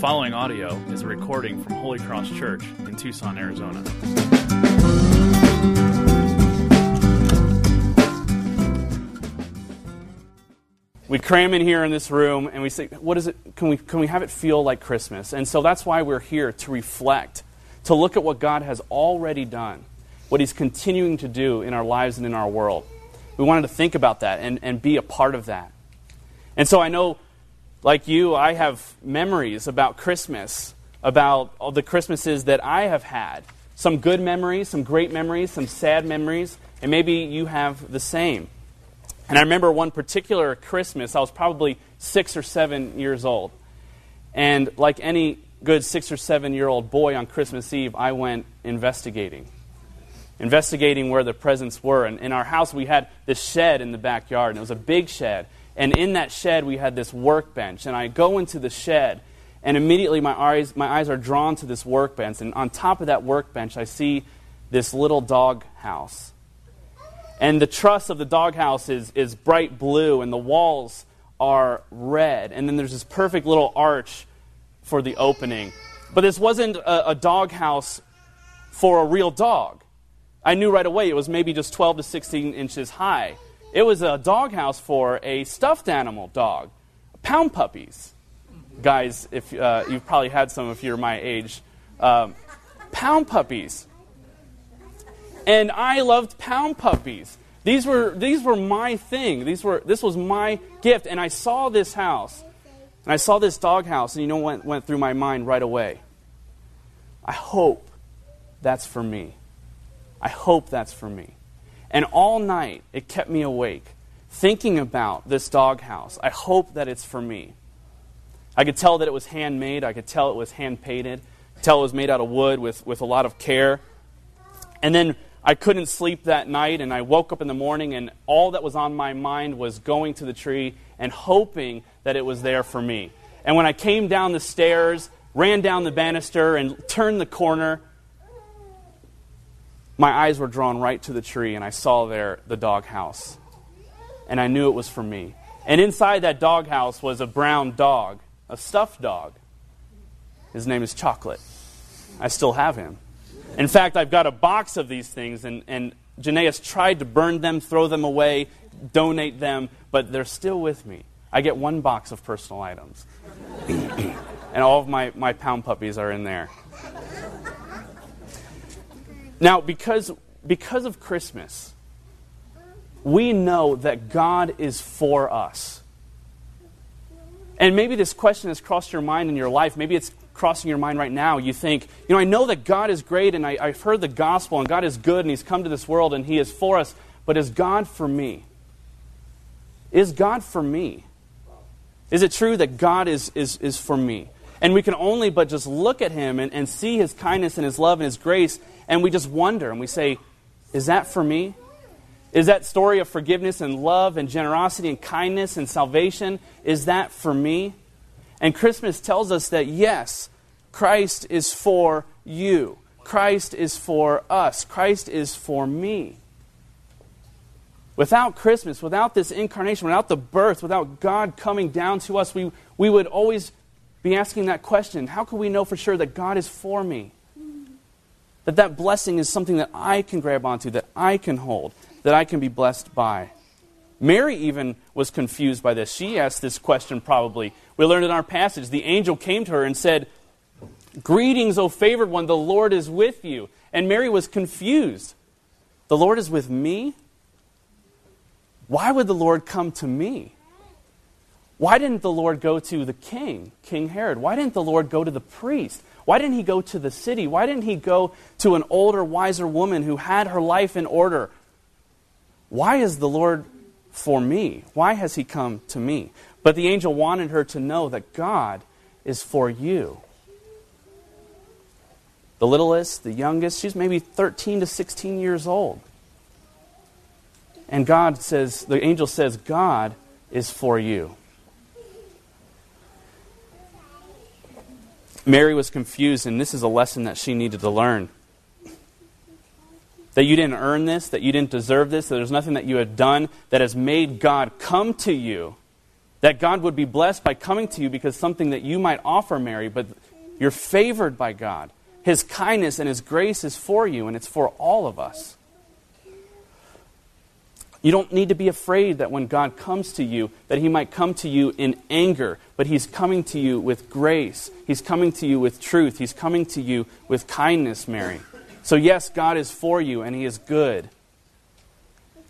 following audio is a recording from Holy Cross Church in Tucson, Arizona. We cram in here in this room and we say, what is it? Can we, can we have it feel like Christmas? And so that's why we're here to reflect, to look at what God has already done, what He's continuing to do in our lives and in our world. We wanted to think about that and, and be a part of that. And so I know like you, I have memories about Christmas, about all the Christmases that I have had. Some good memories, some great memories, some sad memories, and maybe you have the same. And I remember one particular Christmas, I was probably six or seven years old. And like any good six or seven year old boy on Christmas Eve, I went investigating. Investigating where the presents were. And in our house, we had this shed in the backyard, and it was a big shed. And in that shed, we had this workbench. And I go into the shed, and immediately my eyes, my eyes are drawn to this workbench. And on top of that workbench, I see this little dog house. And the truss of the doghouse is, is bright blue, and the walls are red. And then there's this perfect little arch for the opening. But this wasn't a, a doghouse for a real dog. I knew right away it was maybe just 12 to 16 inches high. It was a doghouse for a stuffed animal dog, pound puppies. Guys, if uh, you've probably had some if you're my age, um, pound puppies. And I loved pound puppies. These were these were my thing. These were this was my gift. And I saw this house, and I saw this doghouse, and you know what went, went through my mind right away? I hope that's for me. I hope that's for me. And all night, it kept me awake, thinking about this doghouse. I hope that it's for me. I could tell that it was handmade. I could tell it was hand painted. Tell it was made out of wood with, with a lot of care. And then I couldn't sleep that night, and I woke up in the morning, and all that was on my mind was going to the tree and hoping that it was there for me. And when I came down the stairs, ran down the banister, and turned the corner, my eyes were drawn right to the tree, and I saw there the doghouse. And I knew it was for me. And inside that doghouse was a brown dog, a stuffed dog. His name is Chocolate. I still have him. In fact, I've got a box of these things, and, and Janaeus tried to burn them, throw them away, donate them, but they're still with me. I get one box of personal items. and all of my, my pound puppies are in there. Now, because, because of Christmas, we know that God is for us. And maybe this question has crossed your mind in your life. Maybe it's crossing your mind right now. You think, you know, I know that God is great and I, I've heard the gospel and God is good and He's come to this world and He is for us, but is God for me? Is God for me? Is it true that God is, is, is for me? And we can only but just look at Him and, and see His kindness and His love and His grace and we just wonder and we say, Is that for me? Is that story of forgiveness and love and generosity and kindness and salvation, is that for me? And Christmas tells us that yes, Christ is for you. Christ is for us. Christ is for me. Without Christmas, without this incarnation, without the birth, without God coming down to us, we, we would always be asking that question how can we know for sure that God is for me? That that blessing is something that I can grab onto, that I can hold, that I can be blessed by. Mary even was confused by this. She asked this question probably. We learned in our passage the angel came to her and said, Greetings, O favored one, the Lord is with you. And Mary was confused. The Lord is with me? Why would the Lord come to me? Why didn't the Lord go to the king, King Herod? Why didn't the Lord go to the priest? Why didn't he go to the city? Why didn't he go to an older, wiser woman who had her life in order? Why is the Lord for me? Why has he come to me? But the angel wanted her to know that God is for you. The littlest, the youngest, she's maybe 13 to 16 years old. And God says, the angel says, God is for you. Mary was confused, and this is a lesson that she needed to learn. That you didn't earn this, that you didn't deserve this, that there's nothing that you had done that has made God come to you That God would be blessed by coming to you because something that you might offer Mary, but you're favored by God. His kindness and His grace is for you, and it's for all of us. You don't need to be afraid that when God comes to you, that He might come to you in anger, but He's coming to you with grace. He's coming to you with truth. He's coming to you with kindness, Mary. So, yes, God is for you, and He is good.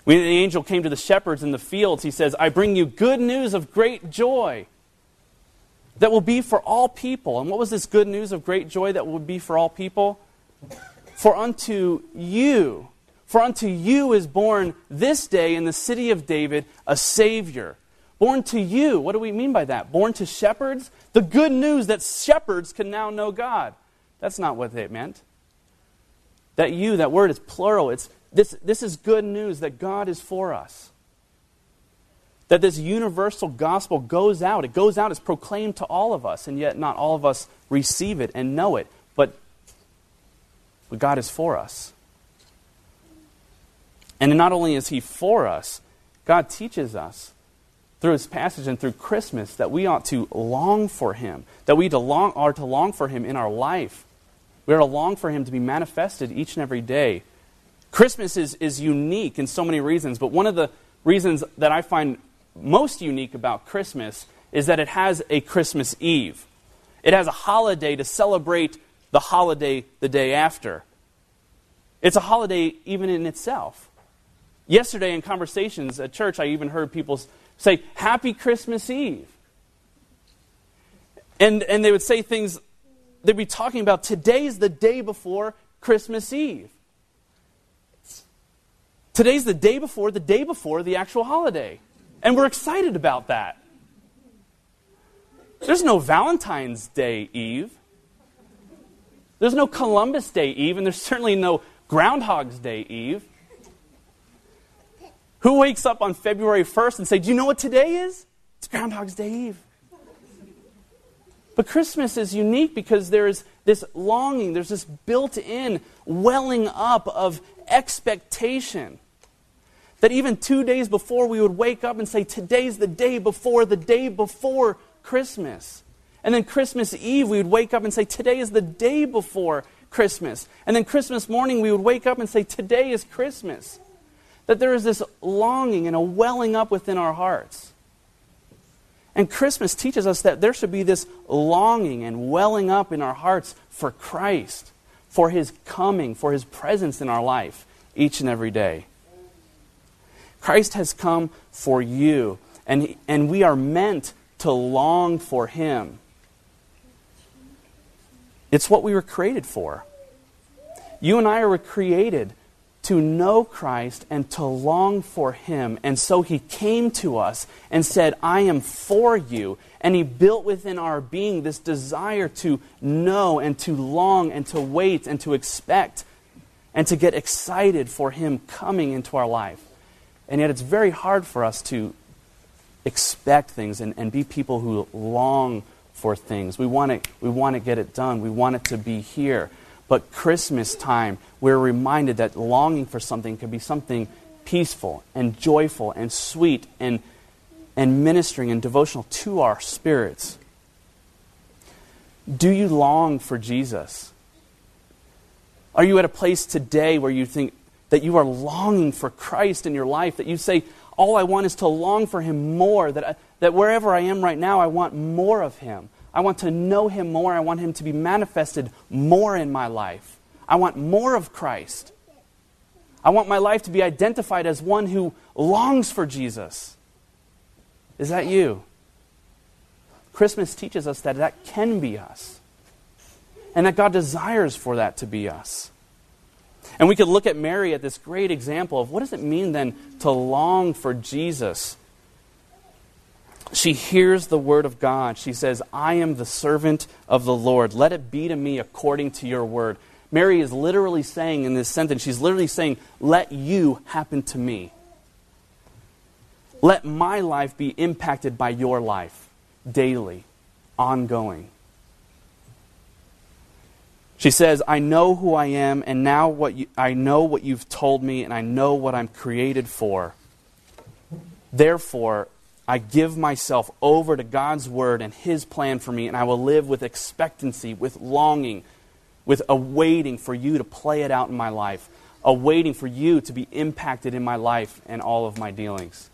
When the angel came to the shepherds in the fields, he says, I bring you good news of great joy that will be for all people. And what was this good news of great joy that would be for all people? For unto you, for unto you is born this day in the city of David a Savior. Born to you. What do we mean by that? Born to shepherds? The good news that shepherds can now know God. That's not what they meant. That you, that word is plural. It's this, this is good news that God is for us. That this universal gospel goes out. It goes out, it's proclaimed to all of us, and yet not all of us receive it and know it. But, but God is for us. And not only is He for us, God teaches us through His passage and through Christmas that we ought to long for Him, that we to long, are to long for Him in our life. We are to long for Him to be manifested each and every day Christmas is, is unique in so many reasons, but one of the reasons that I find most unique about Christmas is that it has a Christmas Eve. It has a holiday to celebrate the holiday the day after. It's a holiday even in itself. Yesterday in conversations at church, I even heard people say, Happy Christmas Eve. And, and they would say things, they'd be talking about today's the day before Christmas Eve. Today's the day before, the day before the actual holiday. And we're excited about that. There's no Valentine's Day Eve. There's no Columbus Day Eve, and there's certainly no Groundhog's Day Eve. Who wakes up on February 1st and say, Do you know what today is? It's Groundhog's Day Eve. But Christmas is unique because there is this longing, there's this built in welling up of expectation. That even two days before, we would wake up and say, Today's the day before, the day before Christmas. And then Christmas Eve, we would wake up and say, Today is the day before Christmas. And then Christmas morning, we would wake up and say, Today is Christmas. That there is this longing and a welling up within our hearts. And Christmas teaches us that there should be this longing and welling up in our hearts for Christ, for His coming, for His presence in our life each and every day. Christ has come for you, and, and we are meant to long for Him. It's what we were created for. You and I were created to know Christ and to long for Him. And so He came to us and said, I am for you. And He built within our being this desire to know and to long and to wait and to expect and to get excited for Him coming into our life. And yet it's very hard for us to expect things and, and be people who long for things. We want, it, we want to get it done, we want it to be here. But Christmas time, we're reminded that longing for something can be something peaceful and joyful and sweet and, and ministering and devotional to our spirits. Do you long for Jesus? Are you at a place today where you think that you are longing for Christ in your life, that you say, All I want is to long for Him more, that, I, that wherever I am right now, I want more of Him. I want to know Him more. I want Him to be manifested more in my life. I want more of Christ. I want my life to be identified as one who longs for Jesus. Is that you? Christmas teaches us that that can be us. And that God desires for that to be us. And we could look at Mary at this great example of what does it mean then to long for Jesus? She hears the word of God. She says, I am the servant of the Lord. Let it be to me according to your word. Mary is literally saying in this sentence, she's literally saying, Let you happen to me. Let my life be impacted by your life daily, ongoing. She says, I know who I am, and now what you, I know what you've told me, and I know what I'm created for. Therefore, I give myself over to God's word and his plan for me, and I will live with expectancy, with longing, with awaiting for you to play it out in my life, awaiting for you to be impacted in my life and all of my dealings.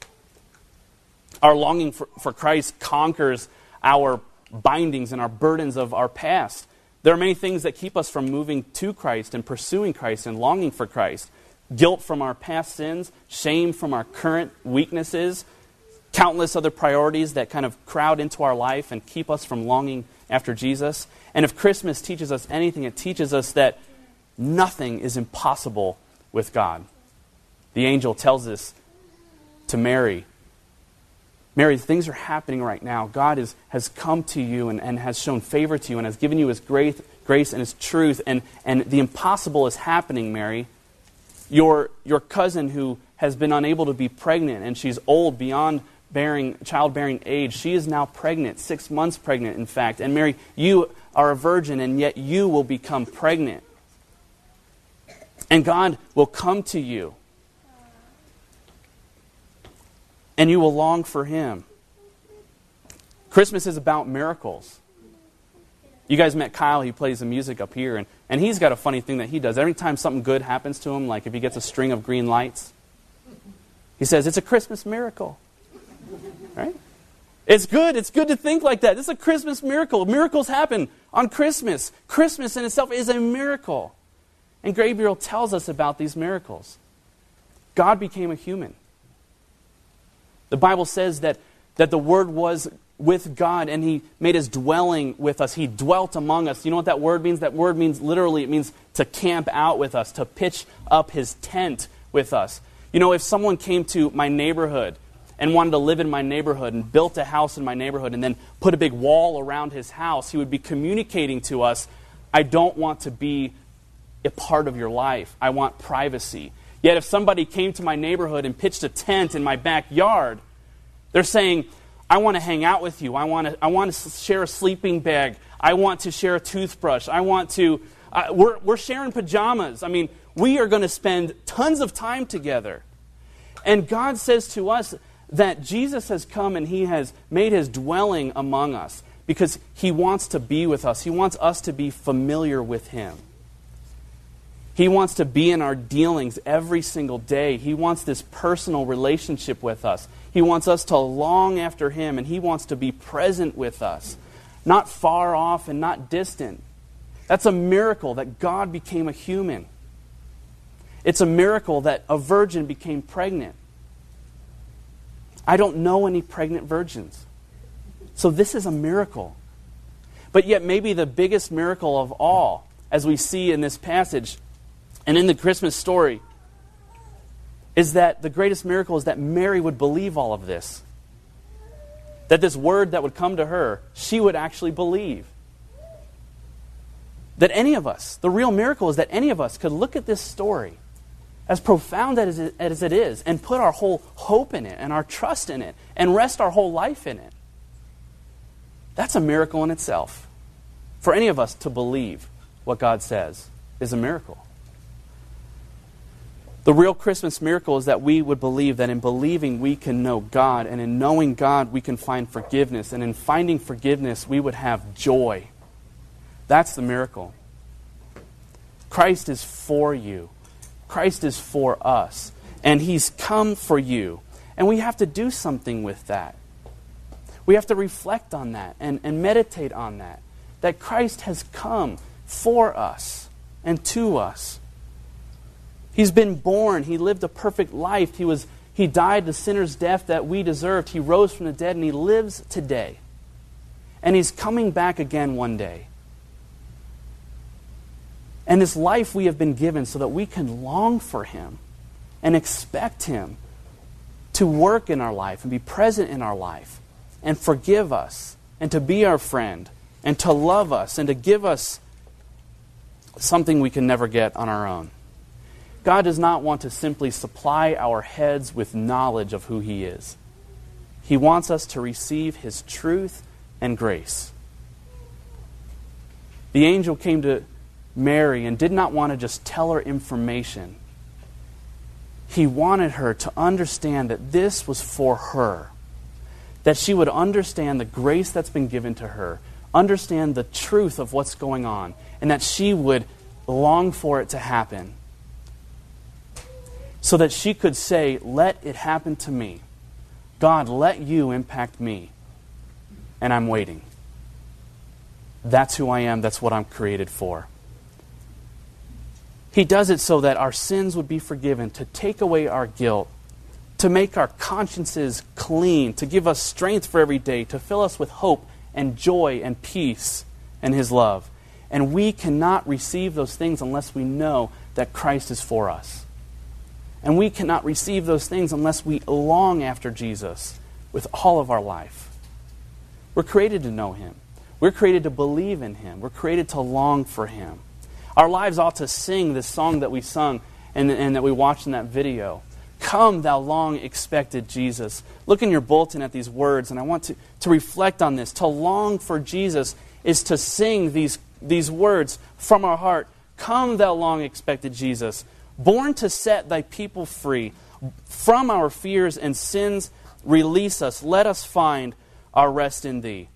Our longing for, for Christ conquers our bindings and our burdens of our past. There are many things that keep us from moving to Christ and pursuing Christ and longing for Christ guilt from our past sins, shame from our current weaknesses, countless other priorities that kind of crowd into our life and keep us from longing after Jesus. And if Christmas teaches us anything, it teaches us that nothing is impossible with God. The angel tells us to Mary, Mary, things are happening right now. God is, has come to you and, and has shown favor to you and has given you his grace, grace and his truth. And, and the impossible is happening, Mary. Your, your cousin who has been unable to be pregnant and she's old beyond bearing, childbearing age, she is now pregnant, six months pregnant, in fact. And Mary, you are a virgin, and yet you will become pregnant. And God will come to you. And you will long for Him. Christmas is about miracles. You guys met Kyle, he plays the music up here, and, and he's got a funny thing that he does. Every time something good happens to him, like if he gets a string of green lights, he says, It's a Christmas miracle. Right? It's good. It's good to think like that. This is a Christmas miracle. Miracles happen on Christmas. Christmas in itself is a miracle. And Gabriel tells us about these miracles. God became a human. The Bible says that, that the Word was with God and He made His dwelling with us. He dwelt among us. You know what that word means? That word means literally, it means to camp out with us, to pitch up His tent with us. You know, if someone came to my neighborhood and wanted to live in my neighborhood and built a house in my neighborhood and then put a big wall around his house, he would be communicating to us, I don't want to be a part of your life. I want privacy. Yet if somebody came to my neighborhood and pitched a tent in my backyard, they're saying, I want to hang out with you. I want to, I want to share a sleeping bag. I want to share a toothbrush. I want to, uh, we're, we're sharing pajamas. I mean, we are going to spend tons of time together. And God says to us that Jesus has come and He has made His dwelling among us because He wants to be with us. He wants us to be familiar with Him. He wants to be in our dealings every single day. He wants this personal relationship with us. He wants us to long after Him, and He wants to be present with us, not far off and not distant. That's a miracle that God became a human. It's a miracle that a virgin became pregnant. I don't know any pregnant virgins. So this is a miracle. But yet, maybe the biggest miracle of all, as we see in this passage and in the Christmas story, is that the greatest miracle is that Mary would believe all of this. That this word that would come to her, she would actually believe. That any of us, the real miracle is that any of us could look at this story, as profound as it, as it is, and put our whole hope in it and our trust in it and rest our whole life in it. That's a miracle in itself. For any of us to believe what God says is a miracle. The real Christmas miracle is that we would believe that in believing we can know God, and in knowing God we can find forgiveness, and in finding forgiveness we would have joy. That's the miracle. Christ is for you, Christ is for us, and He's come for you. And we have to do something with that. We have to reflect on that and, and meditate on that. That Christ has come for us and to us. He's been born. He lived a perfect life. He, was, he died the sinner's death that we deserved. He rose from the dead, and He lives today. And He's coming back again one day. And this life we have been given so that we can long for Him and expect Him to work in our life and be present in our life and forgive us and to be our friend and to love us and to give us something we can never get on our own. God does not want to simply supply our heads with knowledge of who He is. He wants us to receive His truth and grace. The angel came to Mary and did not want to just tell her information. He wanted her to understand that this was for her. that she would understand the grace that's been given to her, understand the truth of what's going on, and that she would long for it to happen. So that she could say, Let it happen to me. God, let you impact me. And I'm waiting. That's who I am. That's what I'm created for. He does it so that our sins would be forgiven, to take away our guilt, to make our consciences clean, to give us strength for every day, to fill us with hope and joy and peace and His love. And we cannot receive those things unless we know that Christ is for us. And we cannot receive those things unless we long after Jesus with all of our life. We're created to know Him, we're created to believe in Him, we're created to long for Him. Our lives ought to sing this song that we sung and, and that we watched in that video. Come, thou long expected Jesus. Look in your bulletin at these words, and I want to, to reflect on this. To long for Jesus is to sing these, these words from our heart. Come, thou long expected Jesus, born to set thy people free. From our fears and sins, release us. Let us find our rest in thee.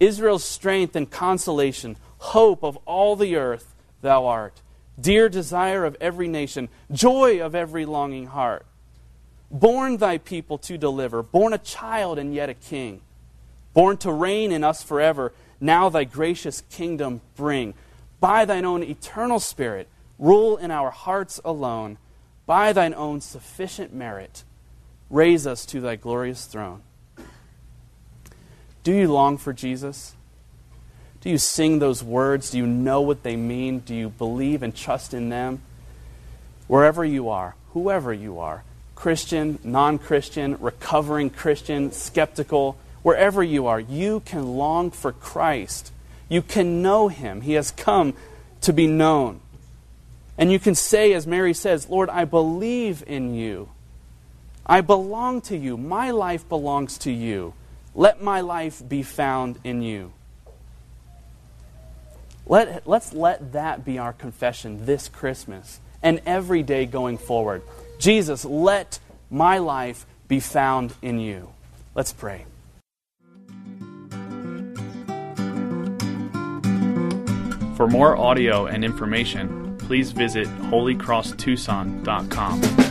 Israel's strength and consolation, hope of all the earth, thou art. Dear desire of every nation, joy of every longing heart born thy people to deliver, born a child and yet a king, born to reign in us forever. Now thy gracious kingdom bring. By thine own eternal spirit, rule in our hearts alone. By thine own sufficient merit, raise us to thy glorious throne. Do you long for Jesus? Do you sing those words? Do you know what they mean? Do you believe and trust in them? Wherever you are, whoever you are, Christian, non Christian, recovering Christian, skeptical, wherever you are, you can long for Christ. You can know him. He has come to be known. And you can say, as Mary says, Lord, I believe in you. I belong to you. My life belongs to you. Let my life be found in you. Let, let's let that be our confession this Christmas and every day going forward. Jesus, let my life be found in you. Let's pray. For more audio and information, please visit holycrosstucson.com.